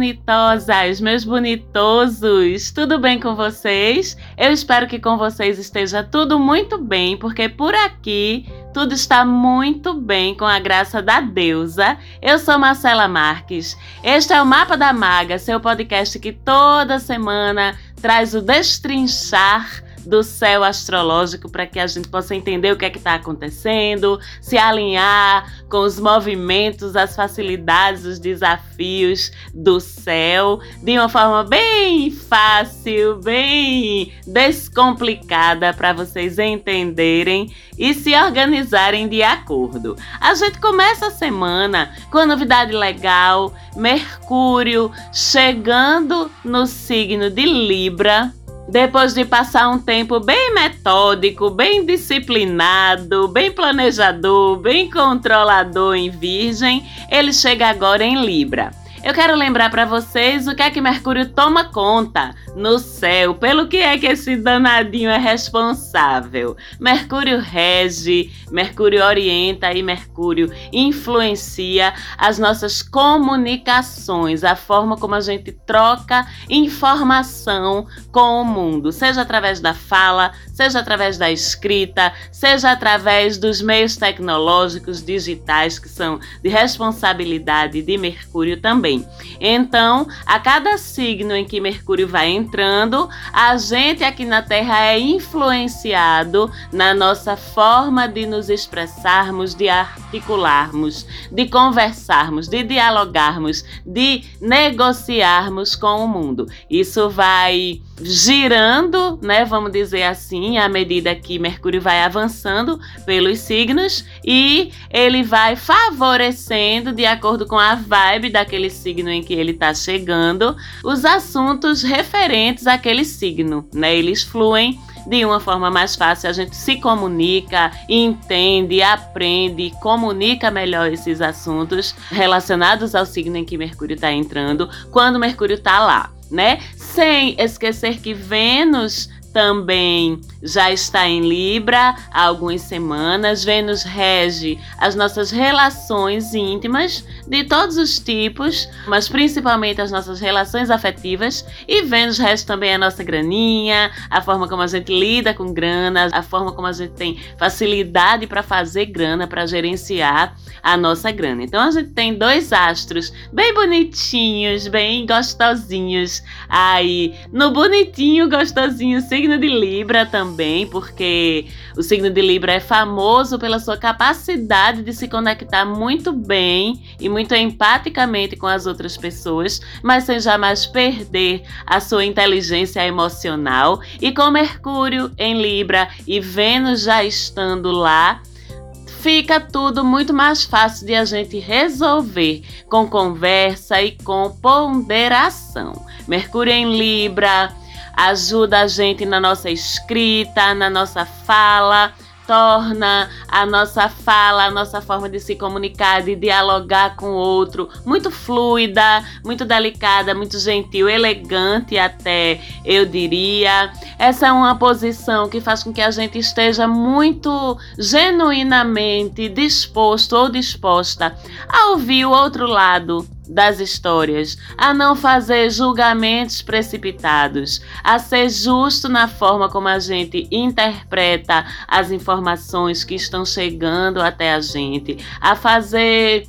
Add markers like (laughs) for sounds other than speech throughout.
bonitosas, meus bonitosos, tudo bem com vocês? Eu espero que com vocês esteja tudo muito bem, porque por aqui tudo está muito bem com a graça da deusa. Eu sou Marcela Marques. Este é o Mapa da Maga, seu podcast que toda semana traz o destrinchar do céu astrológico para que a gente possa entender o que é que está acontecendo, se alinhar com os movimentos, as facilidades, os desafios do céu de uma forma bem fácil, bem descomplicada para vocês entenderem e se organizarem de acordo. A gente começa a semana com a novidade legal, Mercúrio chegando no signo de Libra depois de passar um tempo bem metódico, bem disciplinado, bem planejador, bem controlador em Virgem, ele chega agora em Libra. Eu quero lembrar para vocês o que é que Mercúrio toma conta no céu, pelo que é que esse danadinho é responsável. Mercúrio rege, Mercúrio orienta e Mercúrio influencia as nossas comunicações, a forma como a gente troca informação com o mundo, seja através da fala, seja através da escrita, seja através dos meios tecnológicos digitais que são de responsabilidade de Mercúrio também. Então, a cada signo em que Mercúrio vai entrando, a gente aqui na Terra é influenciado na nossa forma de nos expressarmos, de articularmos, de conversarmos, de dialogarmos, de negociarmos com o mundo. Isso vai girando, né, vamos dizer assim, à medida que Mercúrio vai avançando pelos signos e ele vai favorecendo de acordo com a vibe daquele signo em que ele está chegando, os assuntos referentes àquele signo, né? Eles fluem de uma forma mais fácil, a gente se comunica, entende, aprende, comunica melhor esses assuntos relacionados ao signo em que Mercúrio está entrando, quando Mercúrio está lá né? Sem esquecer que Vênus também já está em Libra há algumas semanas. Vênus rege as nossas relações íntimas de todos os tipos, mas principalmente as nossas relações afetivas. E Vênus rege também a nossa graninha, a forma como a gente lida com grana, a forma como a gente tem facilidade para fazer grana, para gerenciar a nossa grana. Então a gente tem dois astros bem bonitinhos, bem gostosinhos aí no bonitinho, gostosinho signo de Libra também, porque o signo de Libra é famoso pela sua capacidade de se conectar muito bem e muito empaticamente com as outras pessoas, mas sem jamais perder a sua inteligência emocional. E com Mercúrio em Libra e Vênus já estando lá, fica tudo muito mais fácil de a gente resolver com conversa e com ponderação. Mercúrio em Libra ajuda a gente na nossa escrita, na nossa fala torna a nossa fala, a nossa forma de se comunicar, de dialogar com o outro, muito fluida, muito delicada, muito gentil, elegante até, eu diria. Essa é uma posição que faz com que a gente esteja muito genuinamente disposto ou disposta a ouvir o outro lado das histórias, a não fazer julgamentos precipitados, a ser justo na forma como a gente interpreta as informações que estão chegando até a gente, a fazer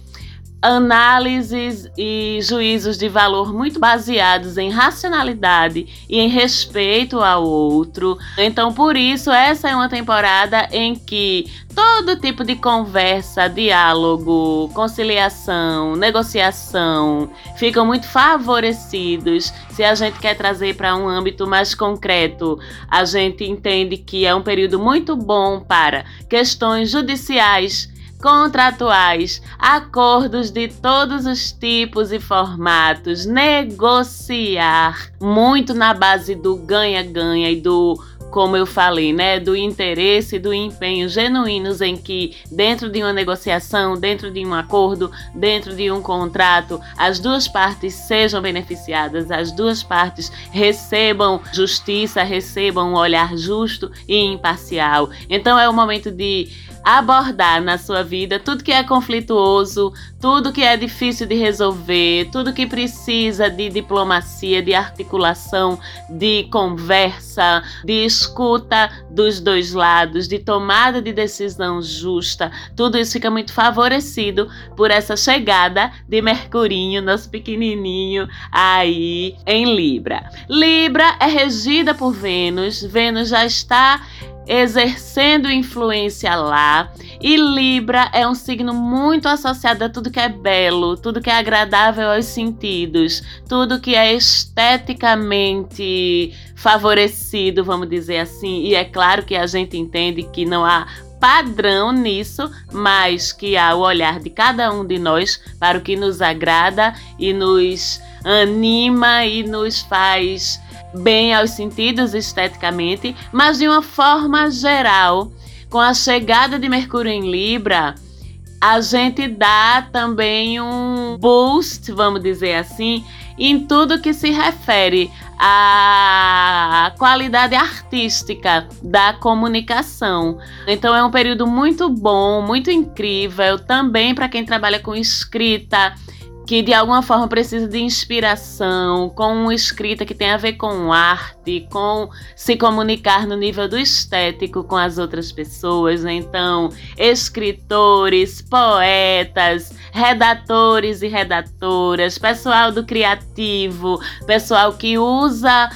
análises e juízos de valor muito baseados em racionalidade e em respeito ao outro. Então, por isso, essa é uma temporada em que todo tipo de conversa, diálogo, conciliação, negociação ficam muito favorecidos. Se a gente quer trazer para um âmbito mais concreto, a gente entende que é um período muito bom para questões judiciais contratuais, acordos de todos os tipos e formatos, negociar muito na base do ganha-ganha e do como eu falei, né, do interesse e do empenho genuínos em que, dentro de uma negociação, dentro de um acordo, dentro de um contrato, as duas partes sejam beneficiadas, as duas partes recebam justiça, recebam um olhar justo e imparcial. Então é o momento de abordar na sua vida tudo que é conflituoso, tudo que é difícil de resolver, tudo que precisa de diplomacia, de articulação, de conversa, de escuta dos dois lados, de tomada de decisão justa. Tudo isso fica muito favorecido por essa chegada de Mercurinho, nosso pequenininho, aí em Libra. Libra é regida por Vênus. Vênus já está exercendo influência lá. E Libra é um signo muito associado a tudo que é belo, tudo que é agradável aos sentidos, tudo que é esteticamente favorecido, vamos dizer assim. E é claro que a gente entende que não há padrão nisso, mas que há o olhar de cada um de nós para o que nos agrada e nos anima e nos faz bem aos sentidos esteticamente, mas de uma forma geral, com a chegada de Mercúrio em Libra, a gente dá também um boost, vamos dizer assim, em tudo que se refere à qualidade artística da comunicação. Então é um período muito bom, muito incrível também para quem trabalha com escrita, que de alguma forma precisa de inspiração, com uma escrita que tem a ver com arte, com se comunicar no nível do estético com as outras pessoas. Né? Então, escritores, poetas, redatores e redatoras, pessoal do criativo, pessoal que usa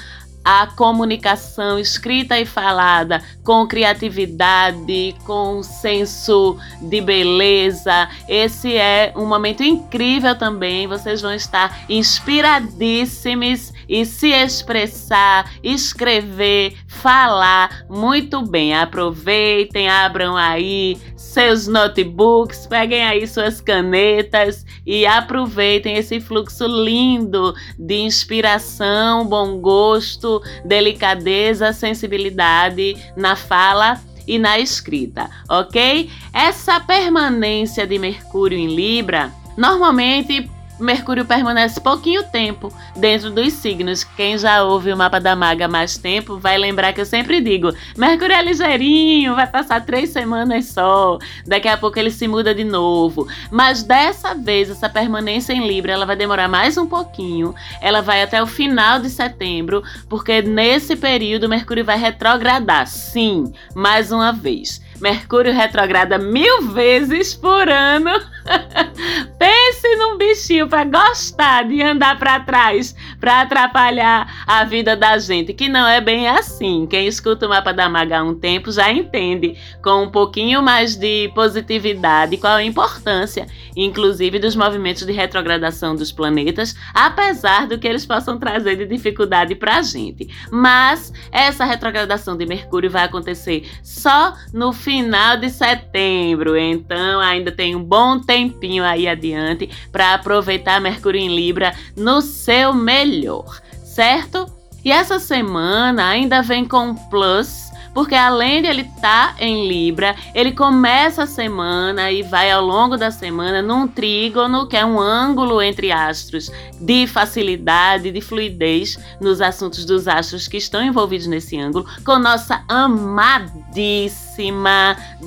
a comunicação escrita e falada com criatividade, com senso de beleza. Esse é um momento incrível também. Vocês vão estar inspiradíssimos e se expressar, escrever, falar muito bem. Aproveitem, abram aí seus notebooks, peguem aí suas canetas e aproveitem esse fluxo lindo de inspiração, bom gosto, delicadeza, sensibilidade na fala e na escrita, ok? Essa permanência de Mercúrio em Libra normalmente Mercúrio permanece pouquinho tempo dentro dos signos. Quem já ouve o mapa da maga há mais tempo vai lembrar que eu sempre digo: Mercúrio é ligeirinho, vai passar três semanas só. Daqui a pouco ele se muda de novo. Mas dessa vez, essa permanência em Libra ela vai demorar mais um pouquinho. Ela vai até o final de setembro, porque nesse período Mercúrio vai retrogradar. Sim, mais uma vez. Mercúrio retrograda mil vezes por ano. (laughs) Pense num bichinho para gostar de andar para trás, para atrapalhar a vida da gente, que não é bem assim. Quem escuta o mapa da Maga há um tempo já entende com um pouquinho mais de positividade qual a importância, inclusive dos movimentos de retrogradação dos planetas, apesar do que eles possam trazer de dificuldade para a gente. Mas essa retrogradação de Mercúrio vai acontecer só no final de setembro, então ainda tem um bom tempinho aí adiante para aproveitar Mercúrio em Libra no seu melhor, certo? E essa semana ainda vem com um plus porque além de ele estar tá em Libra, ele começa a semana e vai ao longo da semana num trígono, que é um ângulo entre astros de facilidade, de fluidez nos assuntos dos astros que estão envolvidos nesse ângulo, com nossa amadíssima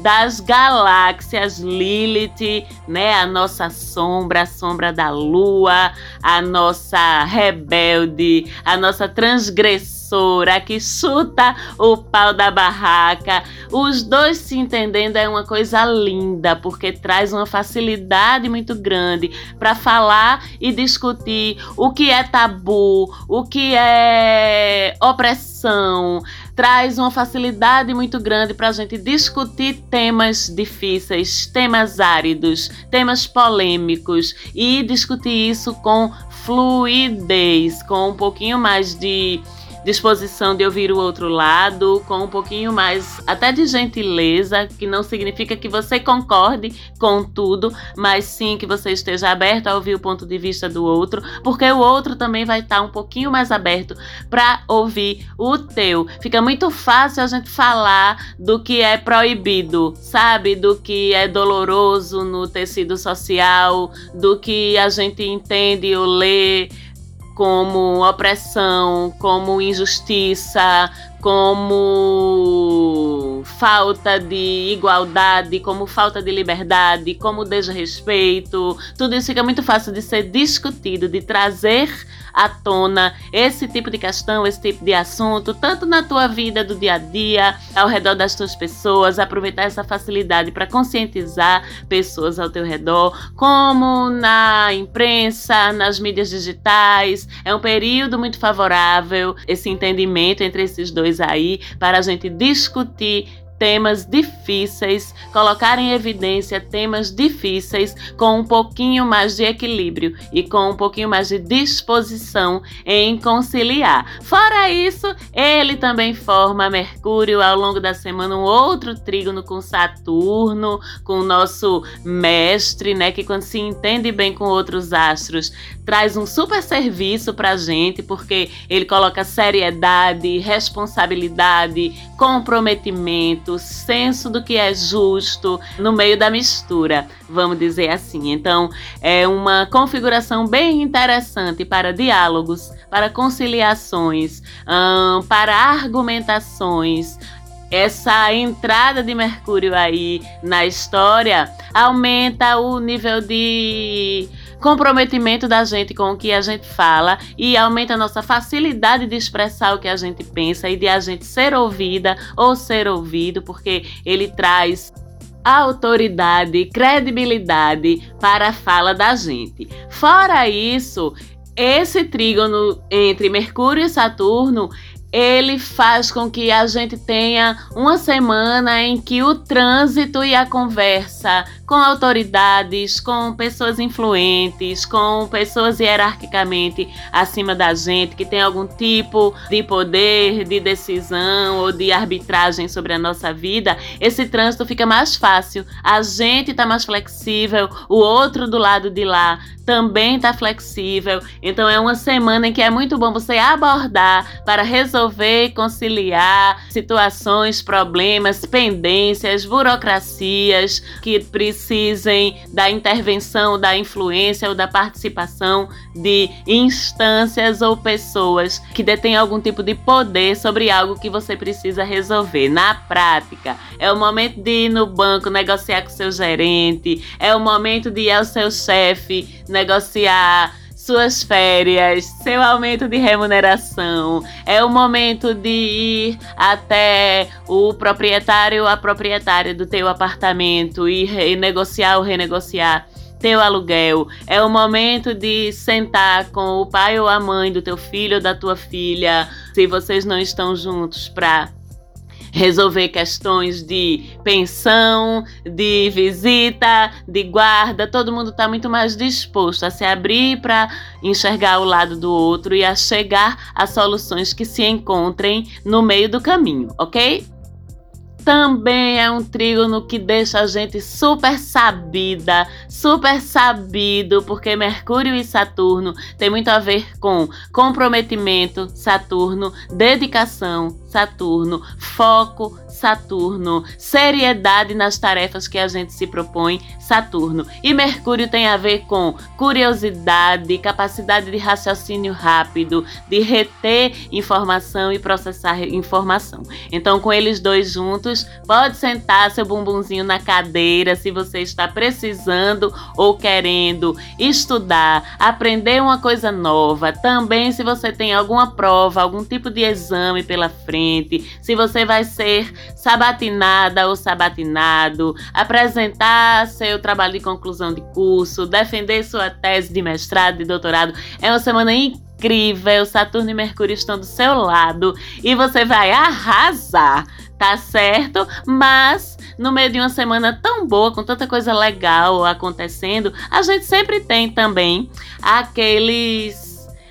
das galáxias Lilith, né? A nossa sombra, a sombra da lua, a nossa rebelde, a nossa transgressão vassoura, que chuta o pau da barraca. Os dois se entendendo é uma coisa linda, porque traz uma facilidade muito grande para falar e discutir o que é tabu, o que é opressão. Traz uma facilidade muito grande para a gente discutir temas difíceis, temas áridos, temas polêmicos e discutir isso com fluidez, com um pouquinho mais de disposição de ouvir o outro lado, com um pouquinho mais até de gentileza, que não significa que você concorde com tudo, mas sim que você esteja aberto a ouvir o ponto de vista do outro, porque o outro também vai estar um pouquinho mais aberto para ouvir o teu. Fica muito fácil a gente falar do que é proibido, sabe? Do que é doloroso no tecido social, do que a gente entende ou lê como opressão, como injustiça, como falta de igualdade, como falta de liberdade, como desrespeito. Tudo isso fica muito fácil de ser discutido, de trazer à tona esse tipo de questão, esse tipo de assunto, tanto na tua vida do dia a dia, ao redor das tuas pessoas, aproveitar essa facilidade para conscientizar pessoas ao teu redor, como na imprensa, nas mídias digitais. É um período muito favorável esse entendimento entre esses dois aí para a gente discutir temas difíceis, colocar em evidência temas difíceis com um pouquinho mais de equilíbrio e com um pouquinho mais de disposição em conciliar. Fora isso, ele também forma Mercúrio ao longo da semana um outro trígono com Saturno, com o nosso mestre, né, que quando se entende bem com outros astros, traz um super serviço pra gente, porque ele coloca seriedade, responsabilidade, comprometimento senso do que é justo no meio da mistura, vamos dizer assim. Então, é uma configuração bem interessante para diálogos, para conciliações, hum, para argumentações essa entrada de Mercúrio aí na história aumenta o nível de comprometimento da gente com o que a gente fala e aumenta a nossa facilidade de expressar o que a gente pensa e de a gente ser ouvida ou ser ouvido, porque ele traz autoridade, credibilidade para a fala da gente. Fora isso, esse trígono entre Mercúrio e Saturno ele faz com que a gente tenha uma semana em que o trânsito e a conversa com autoridades, com pessoas influentes, com pessoas hierarquicamente acima da gente, que tem algum tipo de poder, de decisão ou de arbitragem sobre a nossa vida, esse trânsito fica mais fácil. A gente está mais flexível, o outro do lado de lá também está flexível. Então é uma semana em que é muito bom você abordar para resolver, conciliar situações, problemas, pendências, burocracias que precisem da intervenção, da influência ou da participação de instâncias ou pessoas que detêm algum tipo de poder sobre algo que você precisa resolver. Na prática, é o momento de ir no banco negociar com seu gerente, é o momento de ir ao seu chefe negociar suas férias, seu aumento de remuneração. É o momento de ir até o proprietário ou a proprietária do teu apartamento e renegociar ou renegociar teu aluguel. É o momento de sentar com o pai ou a mãe do teu filho ou da tua filha, se vocês não estão juntos, para resolver questões de pensão, de visita, de guarda. Todo mundo está muito mais disposto a se abrir para enxergar o lado do outro e a chegar a soluções que se encontrem no meio do caminho, ok? também é um trígono que deixa a gente super sabida, super sabido, porque Mercúrio e Saturno tem muito a ver com comprometimento, Saturno, dedicação, Saturno, foco, Saturno, seriedade nas tarefas que a gente se propõe, Saturno. E Mercúrio tem a ver com curiosidade, capacidade de raciocínio rápido, de reter informação e processar informação. Então, com eles dois juntos, pode sentar seu bumbumzinho na cadeira se você está precisando ou querendo estudar, aprender uma coisa nova. Também se você tem alguma prova, algum tipo de exame pela frente se você vai ser sabatinada ou sabatinado, apresentar seu trabalho de conclusão de curso, defender sua tese de mestrado e doutorado. É uma semana incrível. Saturno e Mercúrio estão do seu lado e você vai arrasar, tá certo? Mas no meio de uma semana tão boa, com tanta coisa legal acontecendo, a gente sempre tem também aqueles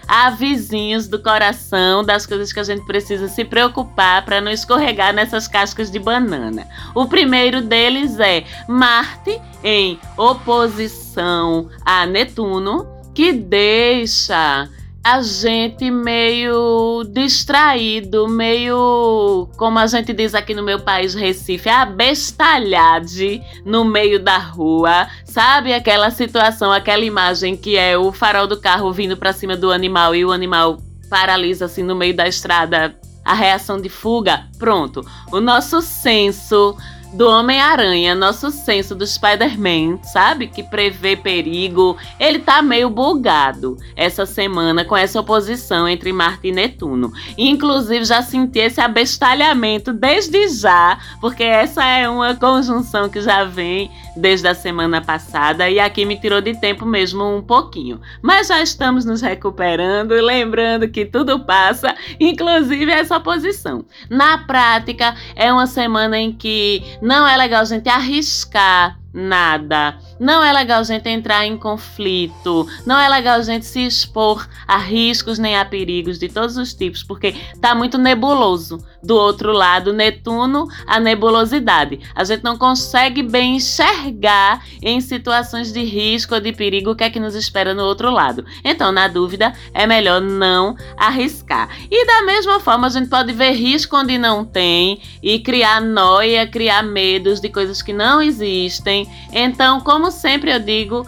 avisinhos do coração das coisas que a gente precisa se preocupar para não escorregar nessas cascas de banana. O primeiro deles é Marte em oposição a Netuno, que deixa a gente meio distraído, meio, como a gente diz aqui no meu país, Recife, abestalhade no meio da rua. Sabe aquela situação, aquela imagem que é o farol do carro vindo para cima do animal e o animal paralisa assim no meio da estrada a reação de fuga, pronto. O nosso senso do Homem-Aranha, nosso senso do Spider-Man, sabe? Que prevê perigo. Ele tá meio bugado essa semana com essa oposição entre Marte e Netuno. Inclusive, já senti esse abestalhamento desde já, porque essa é uma conjunção que já vem desde a semana passada e aqui me tirou de tempo mesmo um pouquinho. Mas já estamos nos recuperando, lembrando que tudo passa, inclusive essa oposição. Na prática, é uma semana em que não é legal a gente arriscar nada. Não é legal a gente entrar em conflito, não é legal a gente se expor a riscos nem a perigos de todos os tipos, porque tá muito nebuloso. Do outro lado, Netuno, a nebulosidade. A gente não consegue bem enxergar em situações de risco ou de perigo o que é que nos espera no outro lado. Então, na dúvida, é melhor não arriscar. E da mesma forma, a gente pode ver risco onde não tem e criar noia, criar medos de coisas que não existem então, como sempre eu digo,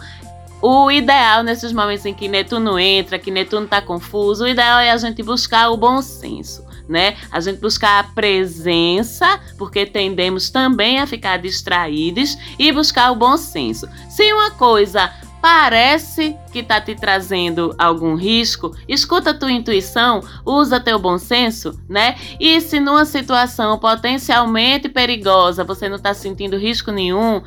o ideal nesses momentos em que Netuno entra, que Netuno está confuso, o ideal é a gente buscar o bom senso. Né? A gente buscar a presença, porque tendemos também a ficar distraídos, e buscar o bom senso. Se uma coisa parece que está te trazendo algum risco, escuta a tua intuição, usa teu bom senso, né? E se numa situação potencialmente perigosa você não está sentindo risco nenhum,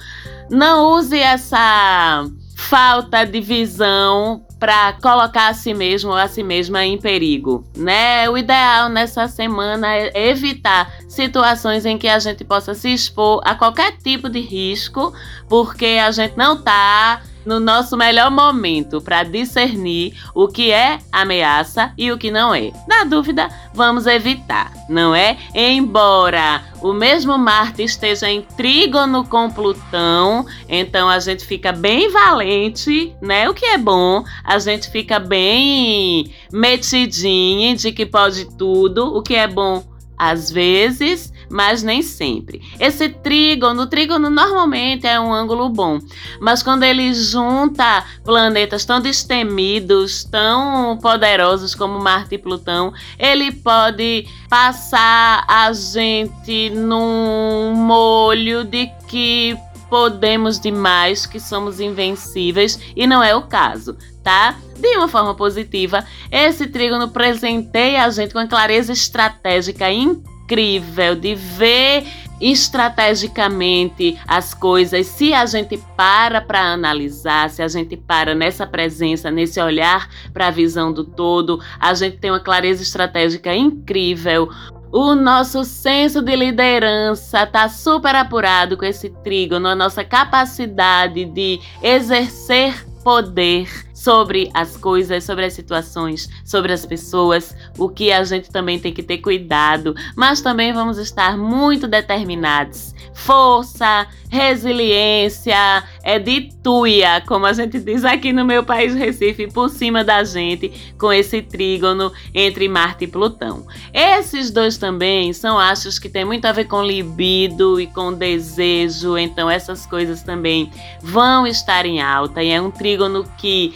não use essa falta de visão para colocar a si mesmo ou a si mesma em perigo, né? O ideal nessa semana é evitar situações em que a gente possa se expor a qualquer tipo de risco, porque a gente não está no nosso melhor momento para discernir o que é ameaça e o que não é. Na dúvida, vamos evitar, não é? Embora o mesmo Marte esteja em trígono com Plutão, então a gente fica bem valente, né? O que é bom, a gente fica bem metidinho de que pode tudo, o que é bom às vezes mas nem sempre. Esse trígono, o trígono normalmente é um ângulo bom, mas quando ele junta planetas tão destemidos, tão poderosos como Marte e Plutão, ele pode passar a gente num molho de que podemos demais, que somos invencíveis, e não é o caso, tá? De uma forma positiva, esse trígono presenteia a gente com uma clareza estratégica incrível de ver estrategicamente as coisas, se a gente para para analisar, se a gente para nessa presença, nesse olhar para a visão do todo, a gente tem uma clareza estratégica incrível. O nosso senso de liderança está super apurado com esse trígono, a nossa capacidade de exercer poder sobre as coisas, sobre as situações, sobre as pessoas, o que a gente também tem que ter cuidado, mas também vamos estar muito determinados. Força, resiliência, é de tuia, como a gente diz aqui no meu país Recife, por cima da gente, com esse trígono entre Marte e Plutão. Esses dois também são astros que têm muito a ver com libido e com desejo, então essas coisas também vão estar em alta e é um trígono que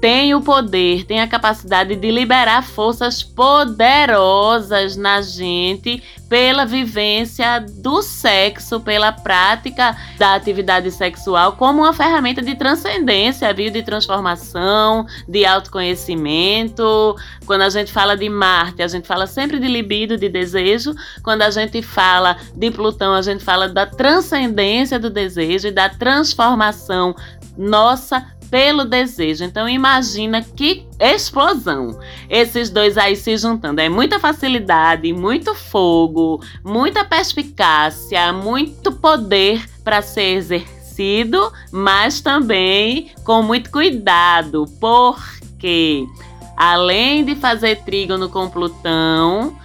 tem o poder, tem a capacidade de liberar forças poderosas na gente pela vivência do sexo, pela prática da atividade sexual como uma ferramenta de transcendência, viu? De transformação, de autoconhecimento. Quando a gente fala de Marte, a gente fala sempre de libido, de desejo. Quando a gente fala de Plutão, a gente fala da transcendência do desejo e da transformação nossa pelo desejo. Então imagina que explosão. Esses dois aí se juntando. É muita facilidade, muito fogo, muita perspicácia, muito poder para ser exercido, mas também com muito cuidado, porque além de fazer trígono com Plutão,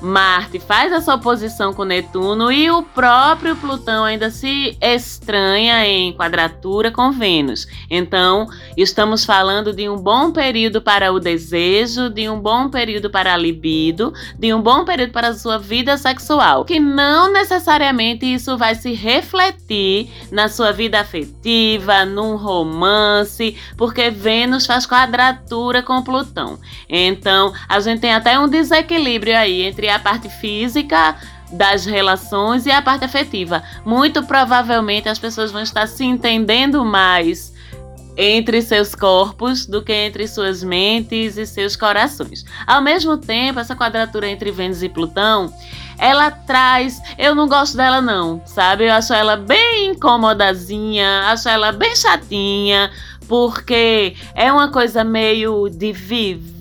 Marte faz essa oposição com Netuno e o próprio Plutão ainda se estranha em quadratura com Vênus. Então, estamos falando de um bom período para o desejo, de um bom período para a libido, de um bom período para a sua vida sexual. Que não necessariamente isso vai se refletir na sua vida afetiva, num romance, porque Vênus faz quadratura com Plutão. Então, a gente tem até um desequilíbrio aí entre a parte física das relações e a parte afetiva. Muito provavelmente as pessoas vão estar se entendendo mais entre seus corpos do que entre suas mentes e seus corações. Ao mesmo tempo, essa quadratura entre Vênus e Plutão, ela traz, eu não gosto dela não, sabe? Eu acho ela bem incomodazinha, acho ela bem chatinha, porque é uma coisa meio de viver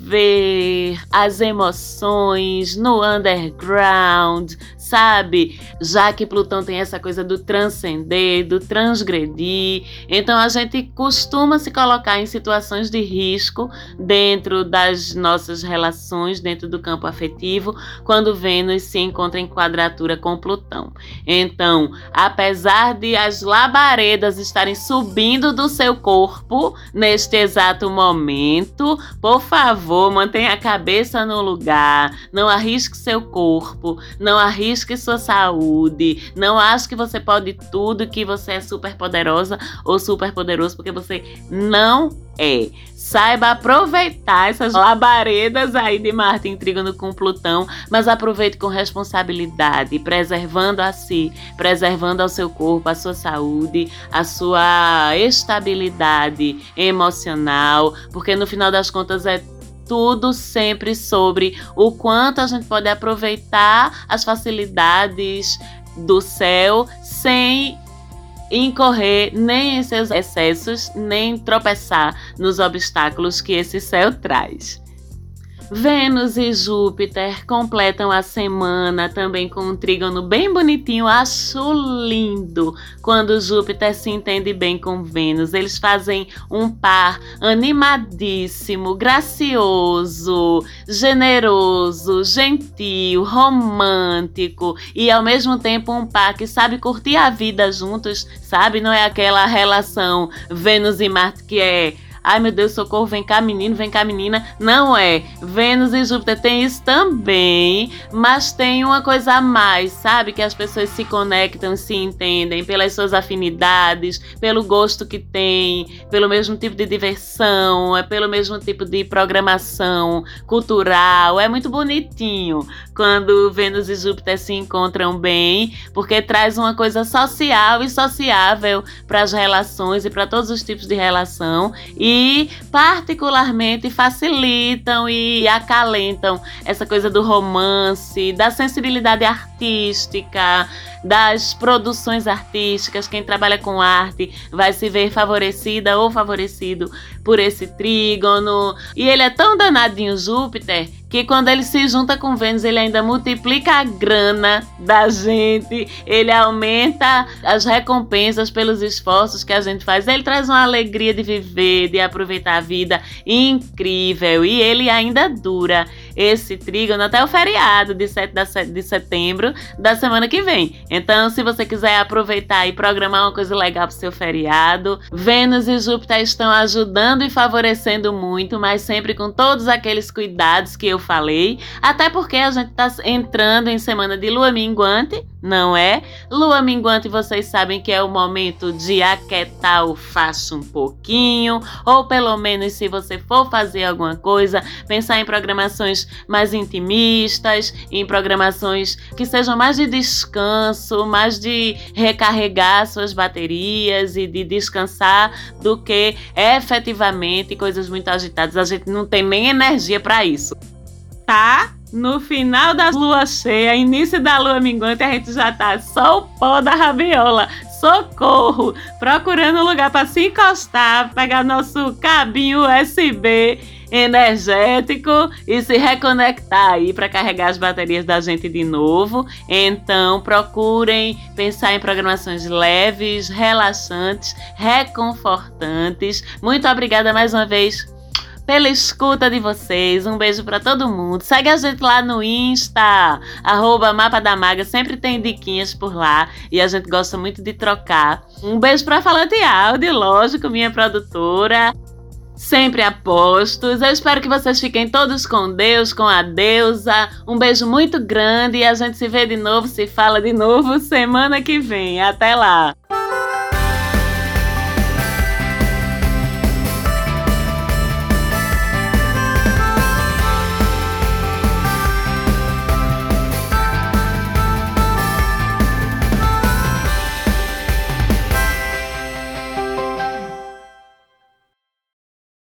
as emoções no underground, sabe? Já que Plutão tem essa coisa do transcender, do transgredir, então a gente costuma se colocar em situações de risco dentro das nossas relações, dentro do campo afetivo, quando Vênus se encontra em quadratura com Plutão. Então, apesar de as labaredas estarem subindo do seu corpo neste exato momento, por favor, mantenha a cabeça no lugar, não arrisque seu corpo, não arrisque que sua saúde. Não acho que você pode tudo, que você é super poderosa ou super poderoso, porque você não é. Saiba aproveitar essas labaredas aí de Marte em trígono com Plutão, mas aproveite com responsabilidade, preservando a si, preservando ao seu corpo, a sua saúde, a sua estabilidade emocional, porque no final das contas é tudo sempre sobre o quanto a gente pode aproveitar as facilidades do céu sem incorrer nem em seus excessos, nem tropeçar nos obstáculos que esse céu traz. Vênus e Júpiter completam a semana também com um trígono bem bonitinho. Acho lindo quando Júpiter se entende bem com Vênus. Eles fazem um par animadíssimo, gracioso, generoso, gentil, romântico e ao mesmo tempo um par que sabe curtir a vida juntos, sabe? Não é aquela relação Vênus e Marte que é Ai meu Deus, socorro, vem cá menino, vem cá menina. Não é. Vênus e Júpiter tem isso também, mas tem uma coisa a mais, sabe? Que as pessoas se conectam, se entendem pelas suas afinidades, pelo gosto que tem, pelo mesmo tipo de diversão, é pelo mesmo tipo de programação cultural. É muito bonitinho quando Vênus e Júpiter se encontram bem, porque traz uma coisa social e sociável para as relações e para todos os tipos de relação. E e particularmente facilitam e acalentam essa coisa do romance, da sensibilidade artística, das produções artísticas. Quem trabalha com arte vai se ver favorecida ou favorecido por esse trígono. E ele é tão danadinho, Júpiter, que quando ele se junta com Vênus, ele ainda multiplica a grana da gente, ele aumenta as recompensas pelos esforços que a gente faz. Ele traz uma alegria de viver, de aproveitar a vida incrível e ele ainda dura esse trígono até o feriado de 7 de setembro da semana que vem. Então, se você quiser aproveitar e programar uma coisa legal para o seu feriado, Vênus e Júpiter estão ajudando e favorecendo muito, mas sempre com todos aqueles cuidados que eu falei, até porque a gente está entrando em semana de lua minguante, não é? Lua minguante, vocês sabem que é o momento de aquietar o faço um pouquinho, ou pelo menos se você for fazer alguma coisa, pensar em programações mais intimistas, em programações que sejam mais de descanso, mais de recarregar suas baterias e de descansar do que efetivamente coisas muito agitadas. A gente não tem nem energia para isso. Tá? No final da lua cheia, início da lua minguante, a gente já tá só o pó da rabiola. Socorro! Procurando um lugar para se encostar, pegar nosso cabinho USB energético e se reconectar aí para carregar as baterias da gente de novo. Então, procurem pensar em programações leves, relaxantes, reconfortantes. Muito obrigada mais uma vez pela escuta de vocês. Um beijo para todo mundo. Segue a gente lá no Insta, arroba Mapa da Maga. Sempre tem diquinhas por lá e a gente gosta muito de trocar. Um beijo para Falante Áudio, lógico, minha produtora sempre apostos. Eu espero que vocês fiquem todos com Deus, com a deusa. Um beijo muito grande e a gente se vê de novo, se fala de novo semana que vem. Até lá!